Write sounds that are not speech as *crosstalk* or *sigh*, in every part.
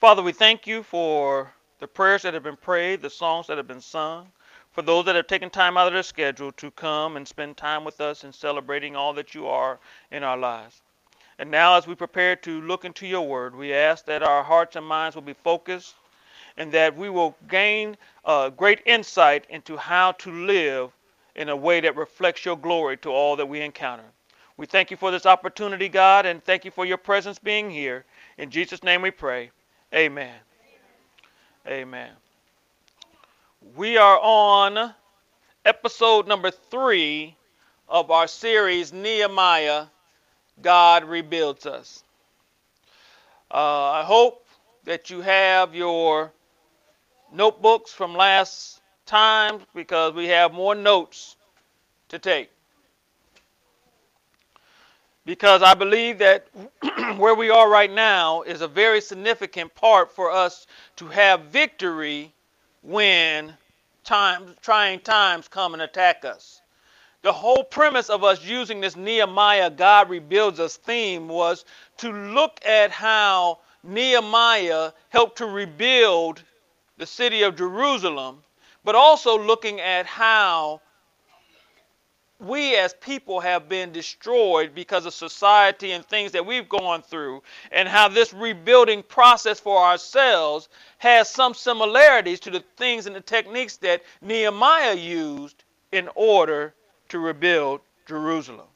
Father, we thank you for the prayers that have been prayed, the songs that have been sung, for those that have taken time out of their schedule to come and spend time with us in celebrating all that you are in our lives. And now, as we prepare to look into your word, we ask that our hearts and minds will be focused and that we will gain uh, great insight into how to live in a way that reflects your glory to all that we encounter. We thank you for this opportunity, God, and thank you for your presence being here. In Jesus' name we pray. Amen. Amen. We are on episode number three of our series, Nehemiah God Rebuilds Us. Uh, I hope that you have your notebooks from last time because we have more notes to take. Because I believe that *clears throat* where we are right now is a very significant part for us to have victory when time, trying times come and attack us. The whole premise of us using this Nehemiah God rebuilds us theme was to look at how Nehemiah helped to rebuild the city of Jerusalem, but also looking at how we as people have been destroyed because of society and things that we've gone through, and how this rebuilding process for ourselves has some similarities to the things and the techniques that Nehemiah used in order to rebuild Jerusalem.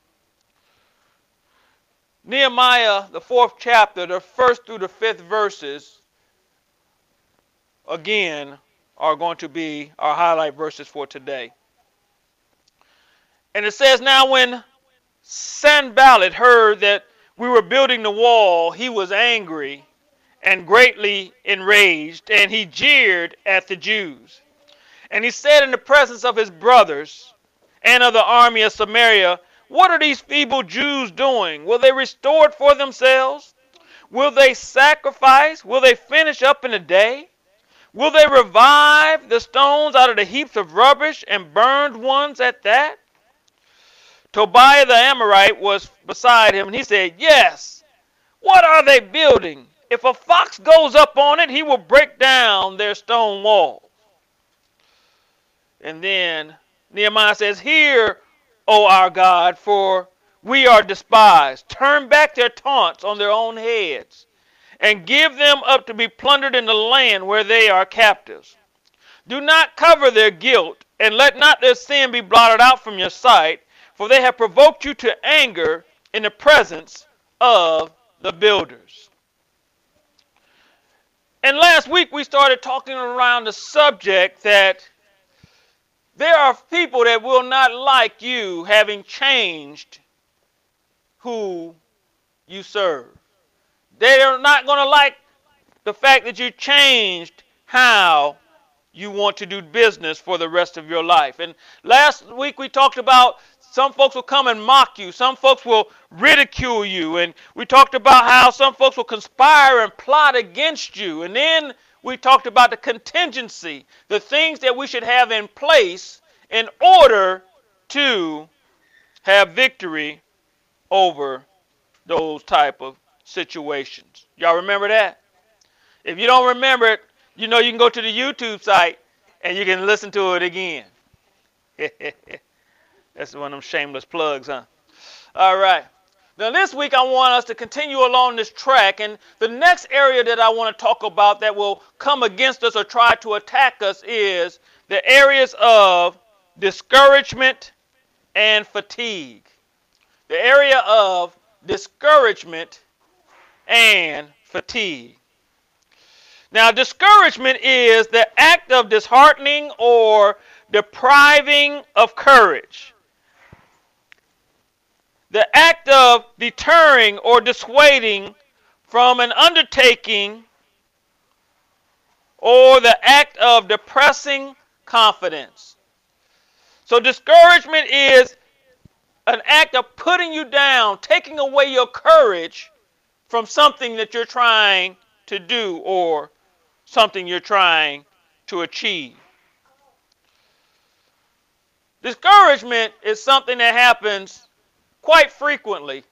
Nehemiah, the fourth chapter, the first through the fifth verses, again, are going to be our highlight verses for today. And it says, Now when Sanballat heard that we were building the wall, he was angry and greatly enraged, and he jeered at the Jews. And he said in the presence of his brothers and of the army of Samaria, What are these feeble Jews doing? Will they restore it for themselves? Will they sacrifice? Will they finish up in a day? Will they revive the stones out of the heaps of rubbish and burned ones at that? Tobiah the Ammonite was beside him, and he said, Yes. What are they building? If a fox goes up on it, he will break down their stone walls. And then Nehemiah says, Hear, O our God, for we are despised. Turn back their taunts on their own heads, and give them up to be plundered in the land where they are captives. Do not cover their guilt, and let not their sin be blotted out from your sight, for they have provoked you to anger in the presence of the builders. And last week we started talking around the subject that there are people that will not like you having changed who you serve. They are not going to like the fact that you changed how you want to do business for the rest of your life. And last week we talked about some folks will come and mock you. Some folks will ridicule you. And we talked about how some folks will conspire and plot against you. And then we talked about the contingency, the things that we should have in place in order to have victory over those type of situations. Y'all remember that? If you don't remember it, you know you can go to the YouTube site and you can listen to it again. *laughs* That's one of them shameless plugs, huh? All right. Now, this week I want us to continue along this track, and the next area that I want to talk about that will come against us or try to attack us is the areas of discouragement and fatigue. The area of discouragement and fatigue. Now, discouragement is the act of disheartening or depriving of courage the act of deterring or dissuading from an undertaking or the act of depressing confidence. So, discouragement is an act of putting you down, taking away your courage from something that you're trying to do or something you're trying to achieve. Discouragement is something that happens quite frequently.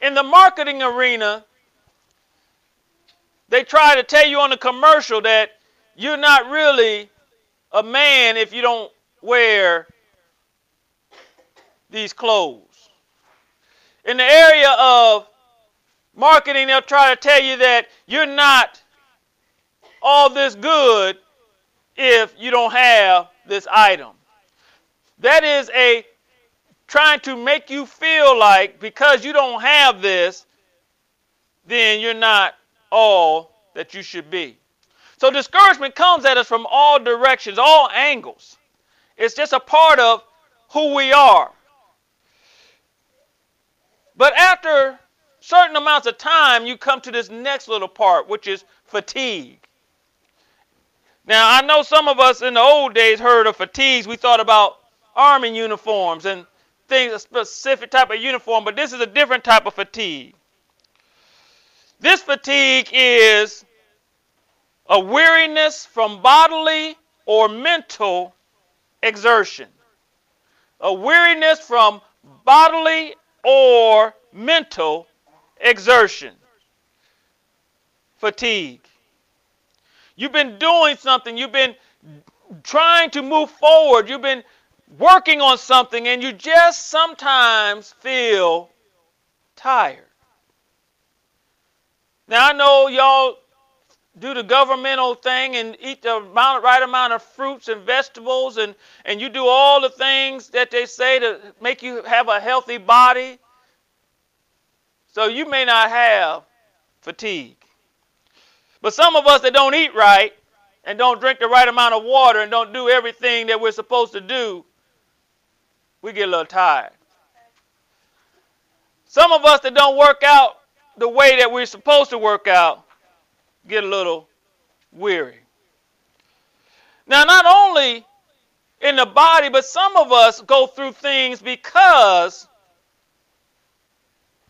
In the marketing arena, they try to tell you on the commercial that you're not really a man if you don't wear these clothes. In the area of marketing, they'll try to tell you that you're not all this good if you don't have this item. That is a trying to make you feel like because you don't have this, then you're not all that you should be. So discouragement comes at us from all directions, all angles. It's just a part of who we are. But after certain amounts of time, you come to this next little part, which is fatigue. Now, I know some of us in the old days heard of fatigues. We thought about army uniforms and things, a specific type of uniform, but this is a different type of fatigue. This fatigue is a weariness from bodily or mental exertion. A weariness from bodily or mental exertion. Fatigue. You've been doing something, you've been trying to move forward, you've been working on something, and you just sometimes feel tired. Now, I know y'all do the governmental thing and eat the amount, right amount of fruits and vegetables, and, and you do all the things that they say to make you have a healthy body. So you may not have fatigue. But some of us that don't eat right and don't drink the right amount of water and don't do everything that we're supposed to do, we get a little tired. Some of us that don't work out the way that we're supposed to work out get a little weary. Now, not only in the body, but some of us go through things because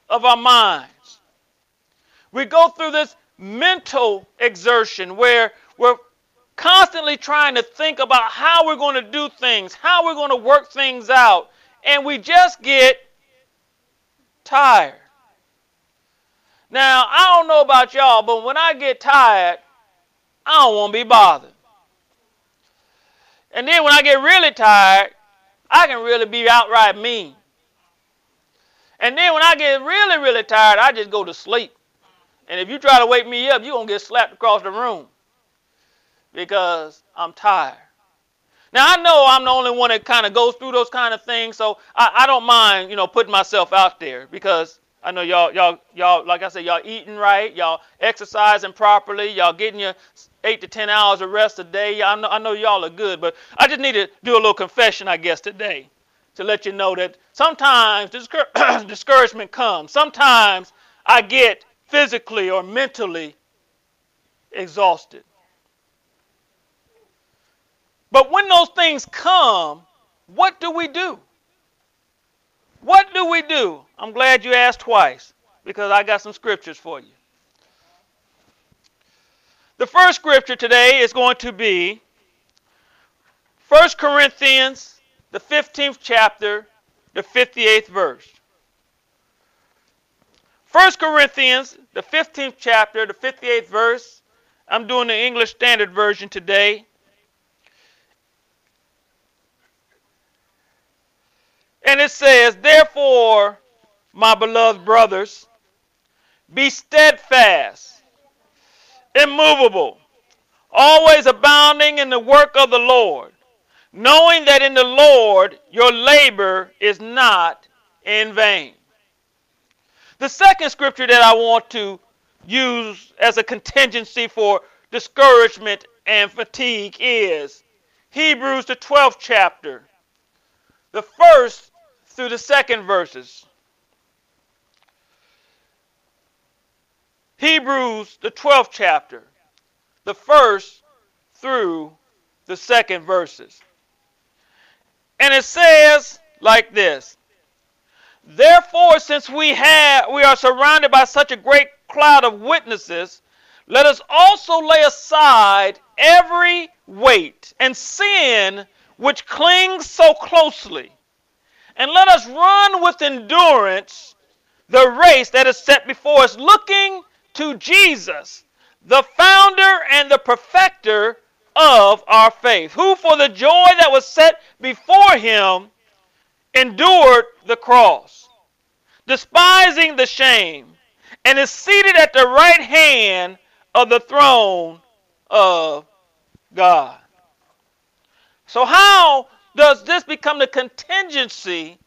of our minds. We go through this mental exertion where we're constantly trying to think about how we're going to do things, how we're going to work things out, and we just get tired. Now, I don't know about y'all, but when I get tired, I don't want to be bothered. And then when I get really tired, I can really be outright mean. And then when I get really, really tired, I just go to sleep. And if you try to wake me up, you're going to get slapped across the room because I'm tired. Now I know I'm the only one that kind of goes through those kind of things, so I, I don't mind, you know, putting myself out there because I know y'all, y'all, y'all, like I said, y'all eating right, y'all exercising properly, y'all getting your eight to ten hours of rest a day. I know, I know y'all are good, but I just need to do a little confession, I guess, today to let you know that sometimes *clears throat* discouragement comes. Sometimes I get physically or mentally exhausted. But when those things come, what do we do? What do we do? I'm glad you asked twice because I got some scriptures for you. The first scripture today is going to be 1 Corinthians, the 15th chapter, the 58th verse. 1 Corinthians, the 15th chapter, the 58th verse. I'm doing the English Standard Version today. And it says, Therefore, my beloved brothers, be steadfast, immovable, always abounding in the work of the Lord, knowing that in the Lord your labor is not in vain. The second scripture that I want to use as a contingency for discouragement and fatigue is Hebrews, the 12th chapter, the first through the second verses. Hebrews, the 12th chapter, the first through the second verses. And it says like this Therefore, since we have we are surrounded by such a great cloud of witnesses, let us also lay aside every weight and sin which clings so closely. And let us run with endurance the race that is set before us, looking to Jesus, the founder and the perfecter of our faith, who for the joy that was set before him endured the cross, despising the shame, and is seated at the right hand of the throne of God. So, how does this become the contingency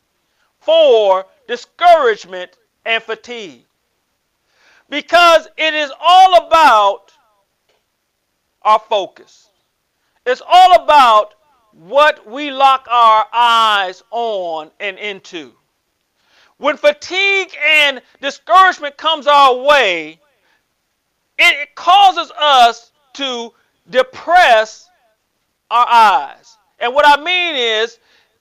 for discouragement and fatigue? Because it is all about our focus. It's all about what we lock our eyes on and into. When fatigue and discouragement comes our way, it causes us to depress our eyes. And what I mean is,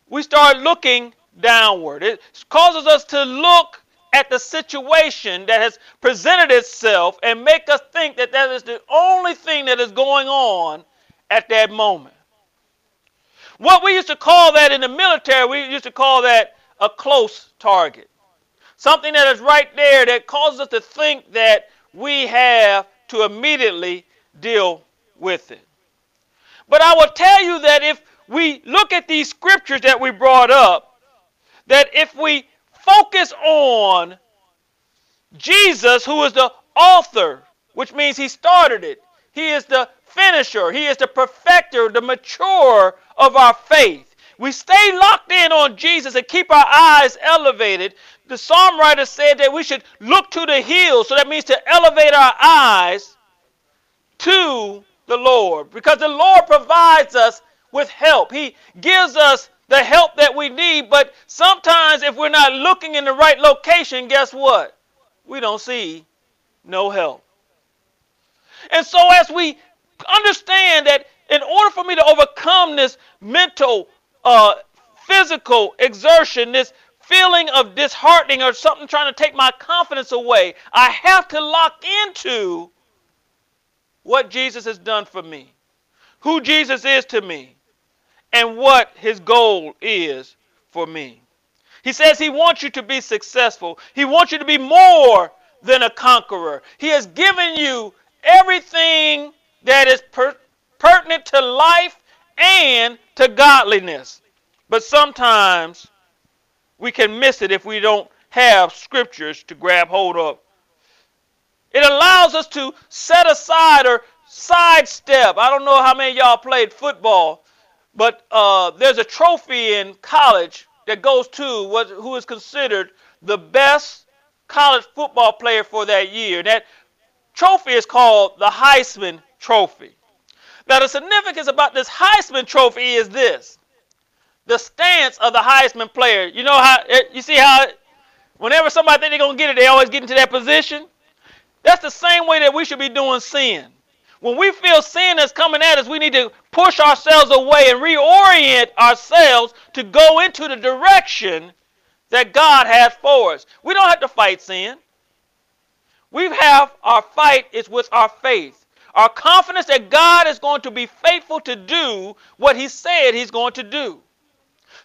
we start looking downward. It causes us to look at the situation that has presented itself and make us think that that is the only thing that is going on at that moment. What we used to call that in the military, we used to call that a close target. Something that is right there that causes us to think that we have to immediately deal with it. But I will tell you that if we look at these scriptures that we brought up, that if we focus on Jesus, who is the author, which means he started it, he is the finisher, he is the perfecter, the mature of our faith. We stay locked in on Jesus and keep our eyes elevated. The psalm writer said that we should look to the hills, so that means to elevate our eyes to the Lord because the Lord provides us with help. He gives us the help that we need, but sometimes if we're not looking in the right location, guess what? We don't see no help. And so as we understand that in order for me to overcome this mental, uh, physical exertion, this feeling of disheartening or something trying to take my confidence away, I have to lock into what Jesus has done for me, who Jesus is to me, and what his goal is for me. He says he wants you to be successful. He wants you to be more than a conqueror. He has given you everything that is per- pertinent to life and to godliness. But sometimes we can miss it if we don't have scriptures to grab hold of. It allows us to set aside or sidestep. I don't know how many y'all played football, but uh, there's a trophy in college that goes to what, who is considered the best college football player for that year. That trophy is called the Heisman Trophy. Now, the significance about this Heisman Trophy is this the stance of the Heisman player. You know how, eh, you see how, whenever somebody think they're going to get it, they always get into that position? That's the same way that we should be doing sin. When we feel sin is coming at us, we need to push ourselves away and reorient ourselves to go into the direction that God has for us. We don't have to fight sin. We have our fight is with our faith. Our confidence that God is going to be faithful to do what He said He's going to do.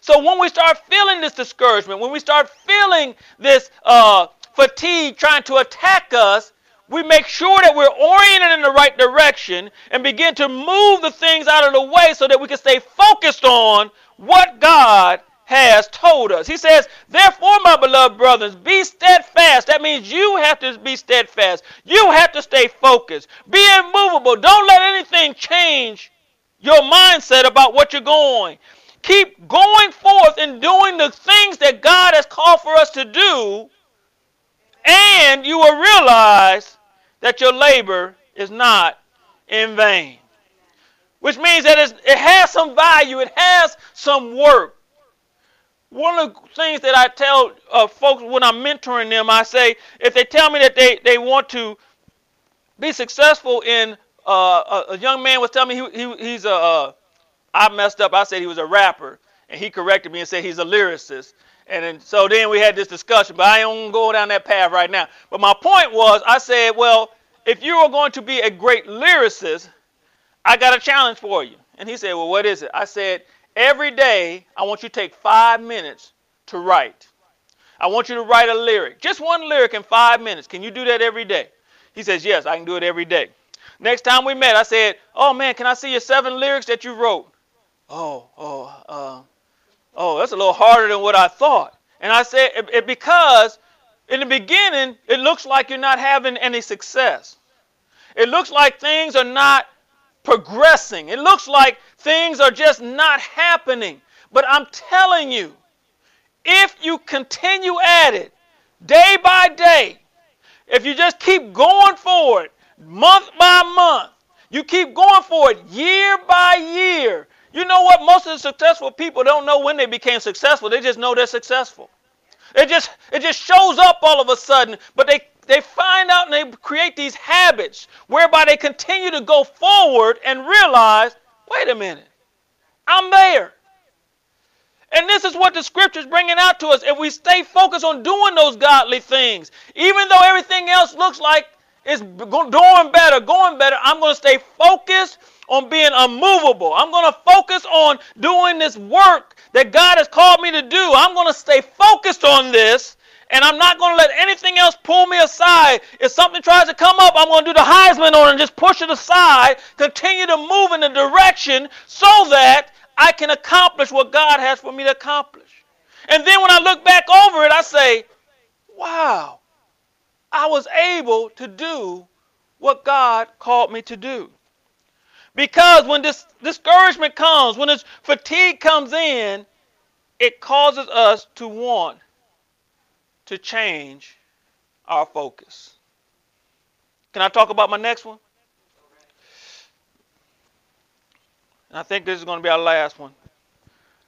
So when we start feeling this discouragement, when we start feeling this uh, fatigue trying to attack us, we make sure that we're oriented in the right direction and begin to move the things out of the way so that we can stay focused on what God has told us. He says, Therefore, my beloved brothers, be steadfast. That means you have to be steadfast. You have to stay focused. Be immovable. Don't let anything change your mindset about what you're going. Keep going forth and doing the things that God has called for us to do, and you will realize that your labor is not in vain. Which means that it has some value, it has some work. One of the things that I tell uh, folks when I'm mentoring them, I say, if they tell me that they, they want to be successful in, uh, a, a, young man was telling me he, he he's a, uh, I messed up. I said he was a rapper, and he corrected me and said he's a lyricist. And then, so then we had this discussion, but I don't go down that path right now. But my point was, I said, well, if you are going to be a great lyricist, I got a challenge for you. And he said, well, what is it? I said, every day I want you to take five minutes to write. I want you to write a lyric, just one lyric in five minutes. Can you do that every day? He says, yes, I can do it every day. Next time we met, I said, "Oh man, can I see your seven lyrics that you wrote?" Oh, oh, uh, oh, that's a little harder than what I thought. And I said, it, it, because in the beginning, it looks like you're not having any success. It looks like things are not progressing. It looks like things are just not happening. But I'm telling you, if you continue at it day by day, if you just keep going forward month by month, you keep going forward year by year. You know what? Most of the successful people don't know when they became successful. They just know they're successful. It just it just shows up all of a sudden, but they they find out and they create these habits whereby they continue to go forward and realize, wait a minute, I'm there. And this is what the scripture is bringing out to us. If we stay focused on doing those godly things, even though everything else looks like it's doing better, going better, I'm going to stay focused on being unmovable. I'm going to focus on doing this work that God has called me to do. I'm going to stay focused on this and I'm not going to let anything else pull me aside. If something tries to come up, I'm going to do the Heisman on it and just push it aside, continue to move in the direction so that I can accomplish what God has for me to accomplish. And then when I look back over it, I say, wow, I was able to do what God called me to do. Because when this discouragement comes, when this fatigue comes in, it causes us to want to change our focus. Can I talk about my next one? And I think this is going to be our last one.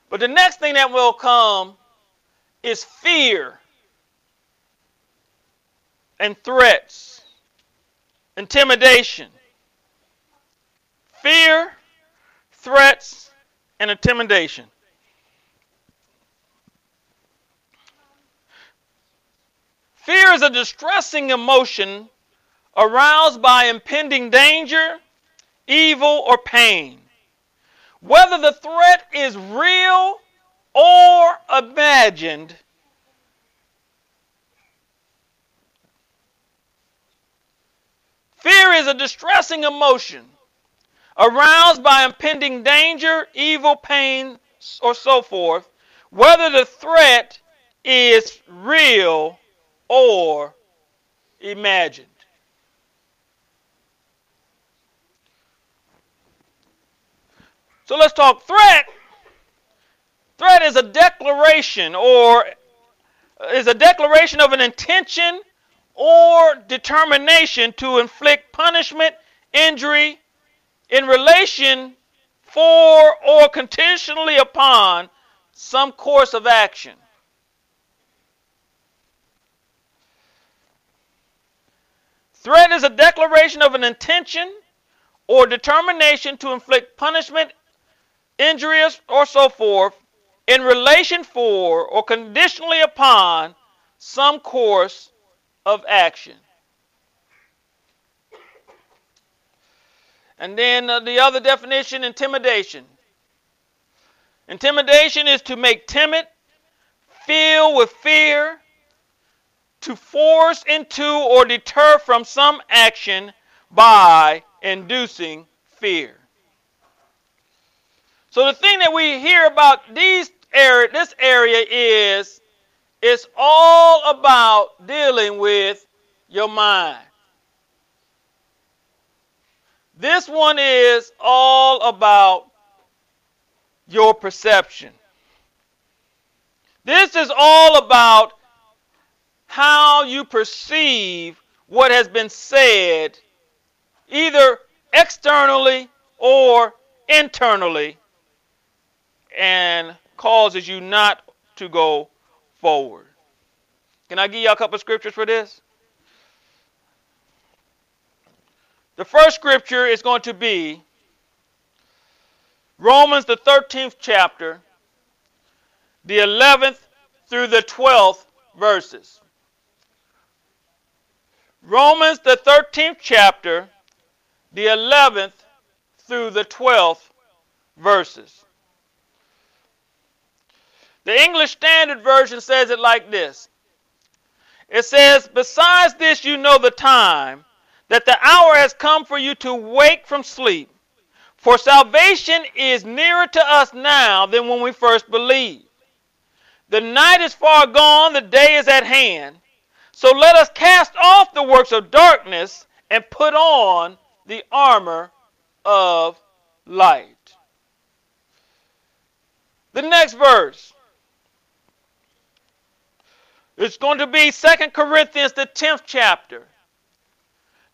But the next thing that will come is fear and threats, intimidation. Fear, threats, and intimidation. Fear is a distressing emotion aroused by impending danger, evil, or pain. Whether the threat is real or imagined, fear is a distressing emotion aroused by impending danger, evil, pain, or so forth, whether the threat is real or imagined. So let's talk threat. Threat is a declaration or is a declaration of an intention or determination to inflict punishment, injury in relation for or conditionally upon some course of action. Threat is a declaration of an intention or determination to inflict punishment, injuries, or so forth in relation for or conditionally upon some course of action. And then uh, the other definition intimidation. Intimidation is to make timid, fill with fear, to force into or deter from some action by inducing fear. So the thing that we hear about these area, this area is it's all about dealing with your mind. This one is all about your perception. This is all about how you perceive what has been said, either externally or internally, and causes you not to go forward. Can I give you a couple scriptures for this? The first scripture is going to be Romans, the 13th chapter, the 11th through the 12th verses. Romans, the 13th chapter, the 11th through the 12th verses. The English Standard Version says it like this It says, Besides this, you know the time, that the hour has come for you to wake from sleep. For salvation is nearer to us now than when we first believed. The night is far gone, the day is at hand. So let us cast off the works of darkness and put on the armor of light. The next verse. It's going to be Second Corinthians, the 10th chapter.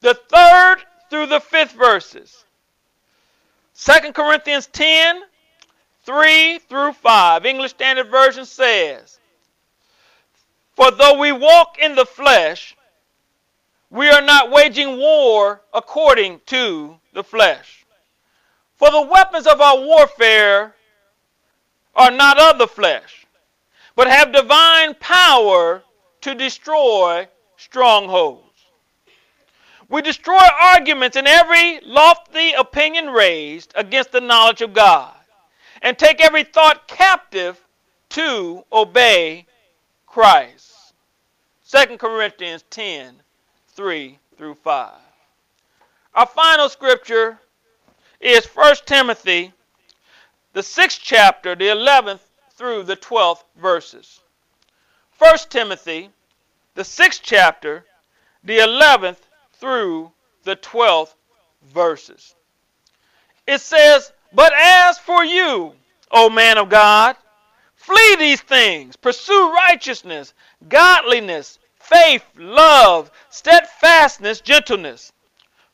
The third through the fifth verses. Second Corinthians 10, 3 through 5. English Standard Version says, For though we walk in the flesh, we are not waging war according to the flesh. For the weapons of our warfare are not of the flesh, but have divine power to destroy strongholds. We destroy arguments and every lofty opinion raised against the knowledge of God, and take every thought captive to obey Christ. 2 Corinthians 10 3 through 5. Our final scripture is 1 Timothy the sixth chapter, the 11th through the 12th verses. 1 Timothy, the sixth chapter, the 11th through the 12th verses. It says, But as for you, O man of God, flee these things, pursue righteousness, godliness, faith, love, steadfastness, gentleness.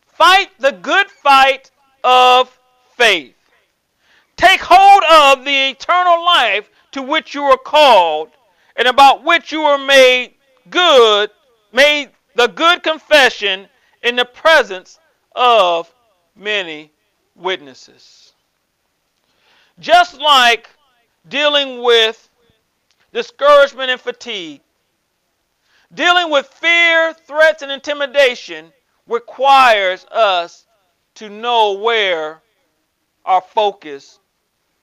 Fight the good fight of faith. Take hold of the eternal life to which you were called and about which you were made good, made the good confession in the presence of many witnesses. Just like dealing with discouragement and fatigue, dealing with fear, threats, and intimidation requires us to know where our focus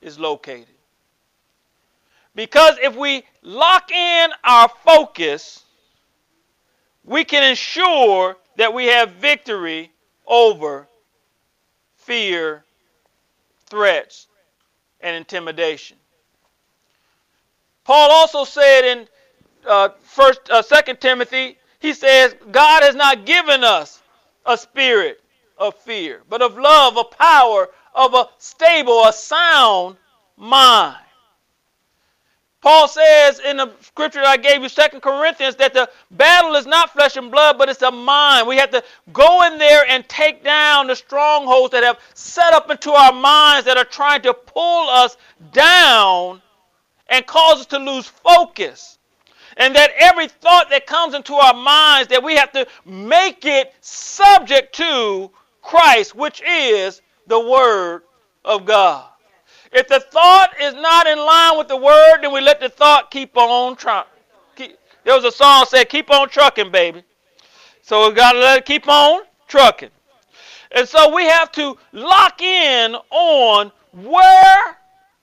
is located. Because if we lock in our focus, we can ensure that we have victory over fear, threats, and intimidation. Paul also said in uh, first, uh, Second Timothy, he says, God has not given us a spirit of fear, but of love, of power, of a stable, a sound mind. Paul says in the scripture I gave you, Second Corinthians, that the battle is not flesh and blood, but it's a mind. We have to go in there and take down the strongholds that have set up into our minds that are trying to pull us down and cause us to lose focus. And that every thought that comes into our minds, that we have to make it subject to Christ, which is the Word of God. If the thought is not in line with the Word, then we let the thought keep on trucking. There was a song that said, keep on trucking, baby. So we got to let it keep on trucking. And so we have to lock in on where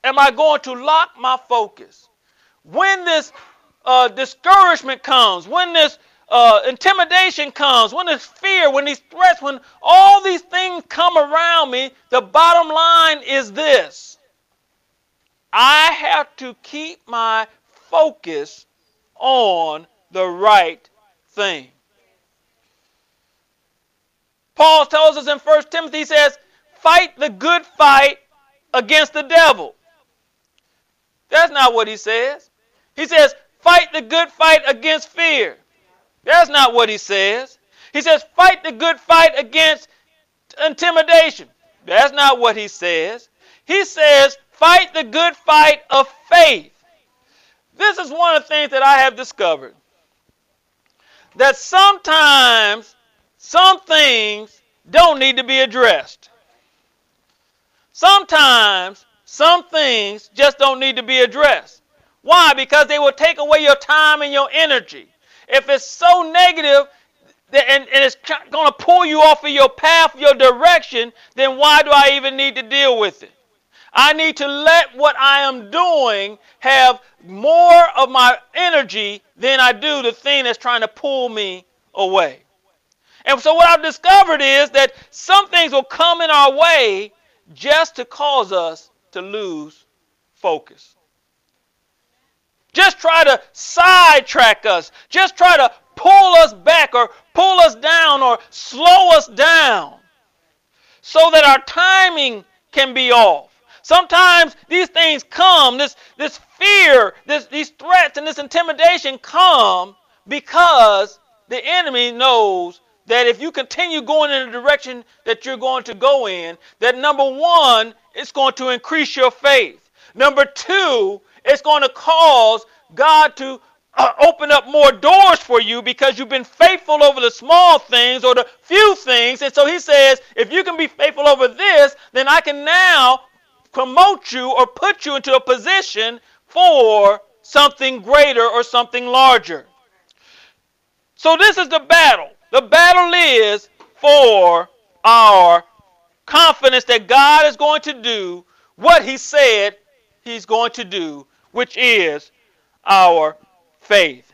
am I going to lock my focus? When this uh, discouragement comes, when this uh, intimidation comes, when there's fear, when these threats, when all these things come around me, the bottom line is this I have to keep my focus on the right thing. Paul tells us in 1 Timothy, he says, fight the good fight against the devil. That's not what he says. He says, fight the good fight against fear. That's not what he says. He says, fight the good fight against intimidation. That's not what he says. He says, fight the good fight of faith. This is one of the things that I have discovered. That sometimes some things don't need to be addressed. Sometimes some things just don't need to be addressed. Why? Because they will take away your time and your energy. If it's so negative and, and it's going to pull you off of your path, your direction, then why do I even need to deal with it? I need to let what I am doing have more of my energy than I do the thing that's trying to pull me away. And so what I've discovered is that some things will come in our way just to cause us to lose focus. Just try to sidetrack us. Just try to pull us back or pull us down or slow us down so that our timing can be off. Sometimes these things come, this, this fear, this, these threats, and this intimidation come because the enemy knows that if you continue going in the direction that you're going to go in, that number one, it's going to increase your faith. Number two, it's going to cause God to uh, open up more doors for you because you've been faithful over the small things or the few things. And so he says, if you can be faithful over this, then I can now promote you or put you into a position for something greater or something larger. So this is the battle. The battle is for our confidence that God is going to do what he said he's going to do, which is our faith.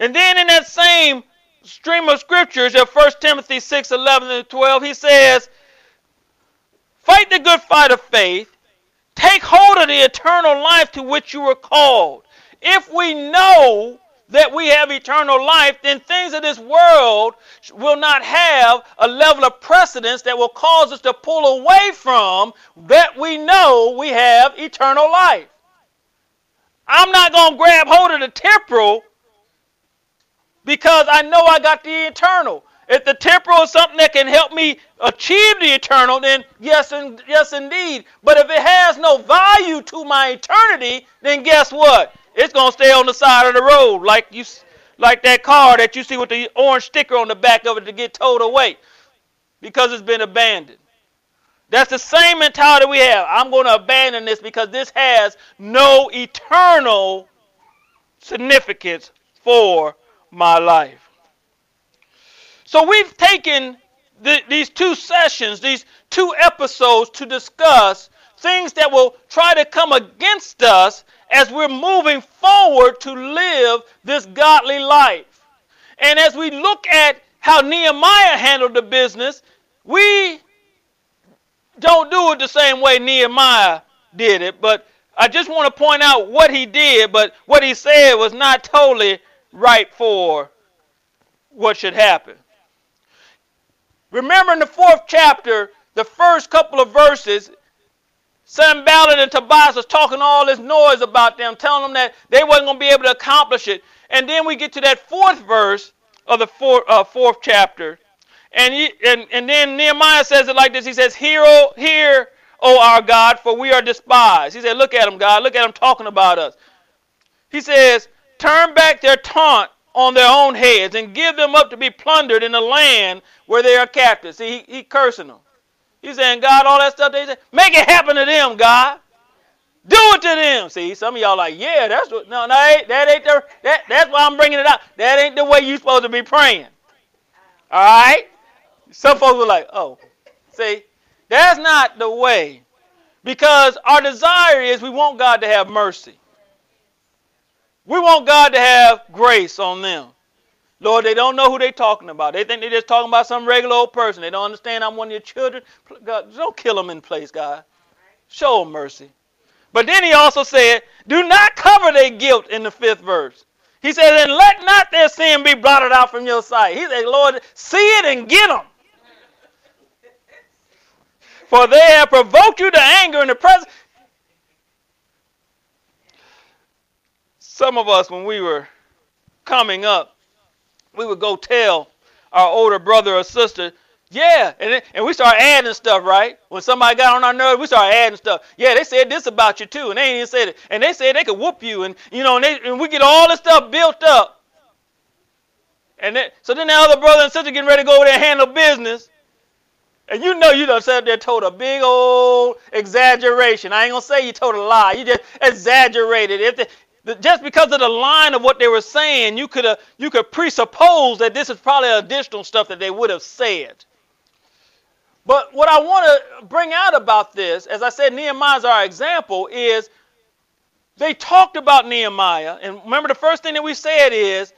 And then in that same stream of scriptures of 1 Timothy 6 11 and 12, he says, Fight the good fight of faith, take hold of the eternal life to which you were called. If we know that we have eternal life, then things of this world will not have a level of precedence that will cause us to pull away from that we know we have eternal life. I'm not going to grab hold of the temporal because I know I got the eternal. If the temporal is something that can help me achieve the eternal, then yes, and yes, indeed. But if it has no value to my eternity, then guess what? It's gonna stay on the side of the road, like you, like that car that you see with the orange sticker on the back of it to get towed away, because it's been abandoned. That's the same mentality we have. I'm going to abandon this because this has no eternal significance for my life. So we've taken the, these two sessions, these two episodes to discuss things that will try to come against us as we're moving forward to live this godly life. And as we look at how Nehemiah handled the business, we don't do it the same way Nehemiah did it, but I just want to point out what he did, but what he said was not totally right for what should happen. Remember in the fourth chapter, the first couple of verses, Sanballat and Tobias was talking all this noise about them, telling them that they wasn't going to be able to accomplish it. And then we get to that fourth verse of the four, uh, fourth chapter, and, he, and, and then Nehemiah says it like this. He says, Hear, O, hear, O our God, for we are despised. He said, Look at them, God. Look at them talking about us. He says, Turn back their taunt on their own heads and give them up to be plundered in the land where they are captives. See, he, he cursing them. He's saying, God, all that stuff they say, make it happen to them, God. Do it to them. See, some of y'all like, yeah, that's what. No, no, that ain't the. That, that's why I'm bringing it up. That ain't the way you supposed to be praying. All right. Some folks were like, oh, see, that's not the way. Because our desire is we want God to have mercy. We want God to have grace on them. Lord, they don't know who they're talking about. They think they're just talking about some regular old person. They don't understand I'm one of your children. God, don't kill them in place, God. Show them mercy. But then he also said, do not cover their guilt in the fifth verse. He said, and let not their sin be blotted out from your sight. He said, Lord, see it and get them. For they have provoked you to anger in the presence. Some of us, when we were coming up, we would go tell our older brother or sister, yeah, and, and we start adding stuff, right? When somebody got on our nerves, we start adding stuff. Yeah, they said this about you too, and they ain't even said it. And they said they could whoop you, and you know, and, they, and we get all this stuff built up. And then, so then the other brother and sister getting ready to go over there and handle business. And you know you done sat there told a big old exaggeration. I ain't gonna say you told a lie. You just exaggerated. If the, just because of the line of what they were saying, you could you could presuppose that this is probably additional stuff that they would have said. But what I want to bring out about this, as I said, Nehemiah's our example, is they talked about Nehemiah. And remember, the first thing that we said is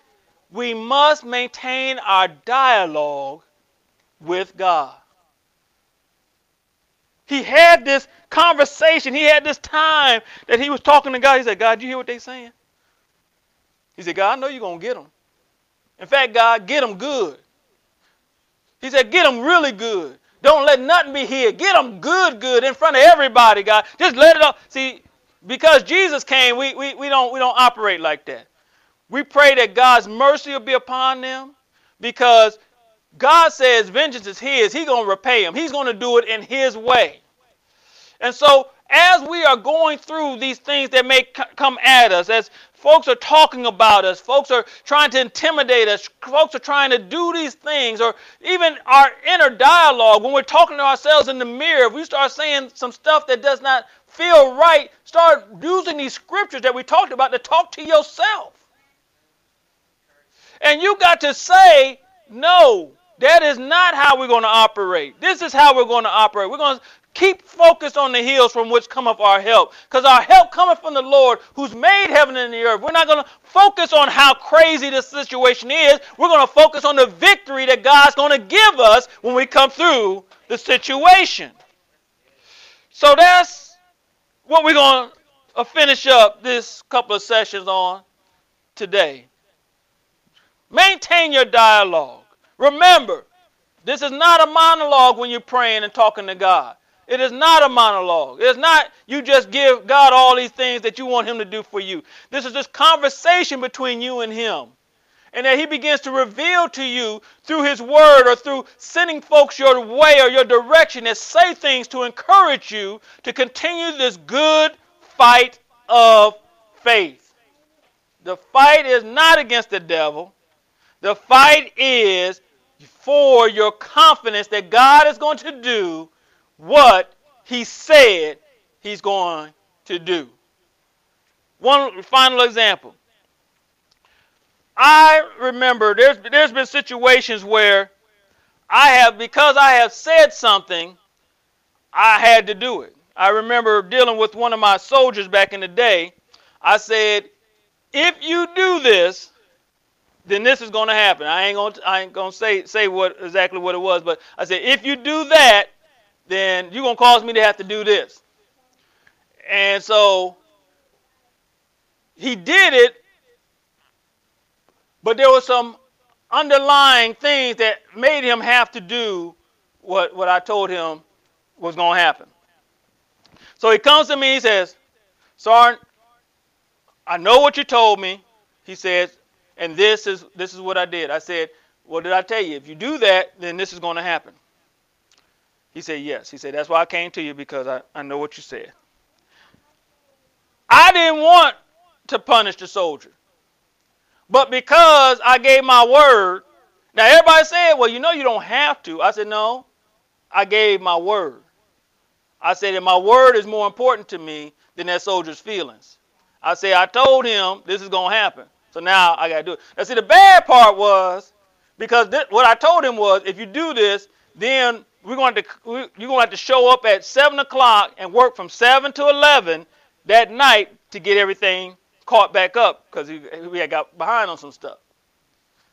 we must maintain our dialogue with God. He had this conversation. He had this time that he was talking to God. He said, God, you hear what they saying? He said, God, I know you're going to get them. In fact, God, get them good. He said, get them really good. Don't let nothing be hid. Get them good, good in front of everybody, God. Just let it up. See, because Jesus came, we, we, we, don't, we don't operate like that. We pray that God's mercy will be upon them because God says vengeance is his. He's going to repay them. He's going to do it in his way. And so as we are going through these things that may come at us, as folks are talking about us, folks are trying to intimidate us, folks are trying to do these things, or even our inner dialogue, when we're talking to ourselves in the mirror, if we start saying some stuff that does not feel right, start using these scriptures that we talked about to talk to yourself. And you got to say, no, that is not how we're going to operate. This is how we're going to operate. We're going to keep focused on the hills from which cometh our help. Because our help cometh from the Lord who's made heaven and the earth. We're not going to focus on how crazy this situation is. We're going to focus on the victory that God's going to give us when we come through the situation. So that's what we're going to uh, finish up this couple of sessions on today. Maintain your dialogue. Remember, this is not a monologue when you're praying and talking to God. It is not a monologue. It is not you just give God all these things that you want Him to do for you. This is this conversation between you and Him. And that He begins to reveal to you through His Word or through sending folks your way or your direction that say things to encourage you to continue this good fight of faith. The fight is not against the devil, the fight is for your confidence that God is going to do what he said he's going to do. One final example. I remember there's there's been situations where I have because I have said something, I had to do it. I remember dealing with one of my soldiers back in the day. I said, if you do this, then this is going to happen. I ain't going to, I ain't going to say say what exactly what it was, but I said if you do that, then you're going to cause me to have to do this. And so he did it, but there were some underlying things that made him have to do what, what I told him was going to happen. So he comes to me, he says, Sergeant, I know what you told me. He says, and this is this is what I did. I said, What did I tell you? If you do that, then this is going to happen. He said, Yes. He said, That's why I came to you because I, I know what you said. I didn't want to punish the soldier. But because I gave my word, now everybody said, Well, you know you don't have to. I said, No, I gave my word. I said that my word is more important to me than that soldier's feelings. I said, I told him this is going to happen. So now I got to do it. Now, see, the bad part was because what I told him was if you do this, then we're going to you're going to have to show up at seven o'clock and work from seven to eleven that night to get everything caught back up because we had got behind on some stuff.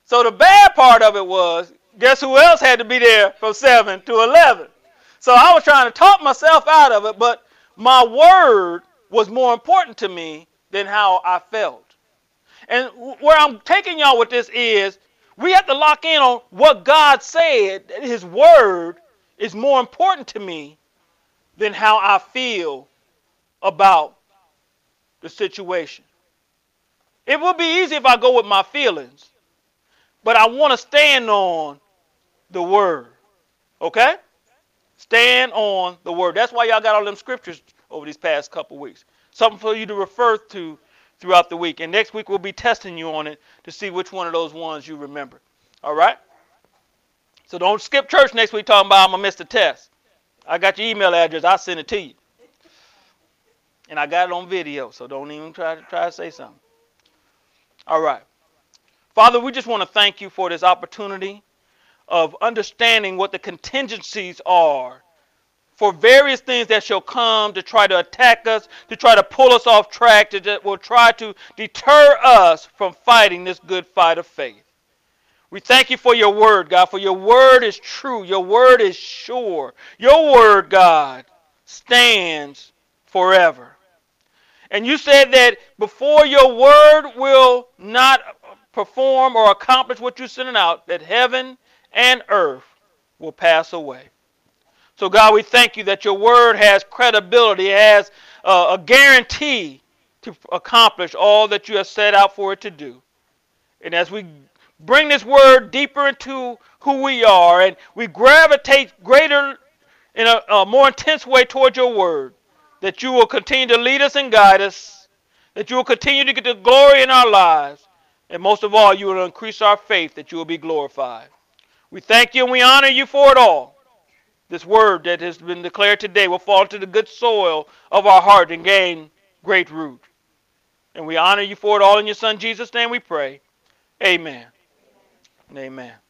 So the bad part of it was, guess who else had to be there from seven to eleven? So I was trying to talk myself out of it, but my word was more important to me than how I felt. And where I'm taking y'all with this is, we have to lock in on what God said, His word, is more important to me than how I feel about the situation. It would be easy if I go with my feelings, but I want to stand on the word. Okay? Stand on the word. That's why y'all got all them scriptures over these past couple weeks. Something for you to refer to throughout the week. And next week we'll be testing you on it to see which one of those ones you remember. All right? So don't skip church next week talking about I'm to miss the test. I got your email address. I'll send it to you. And I got it on video, so don't even try to try to say something. All right. Father, we just want to thank you for this opportunity of understanding what the contingencies are for various things that shall come to try to attack us, to try to pull us off track, to, that will try to deter us from fighting this good fight of faith. We thank you for your word, God, for your word is true. Your word is sure. Your word, God, stands forever. And you said that before your word will not perform or accomplish what you sent it out, that heaven and earth will pass away. So, God, we thank you that your word has credibility, it has a guarantee to accomplish all that you have set out for it to do. And as we bring this word deeper into who we are and we gravitate greater in a, a more intense way toward your word, that you will continue to lead us and guide us, that you will continue to get the glory in our lives, and most of all, you will increase our faith that you will be glorified. We thank you and we honor you for it all. This word that has been declared today will fall into the good soil of our heart and gain great root. And we honor you for it all in your Son Jesus' name we pray. Amen. Amen.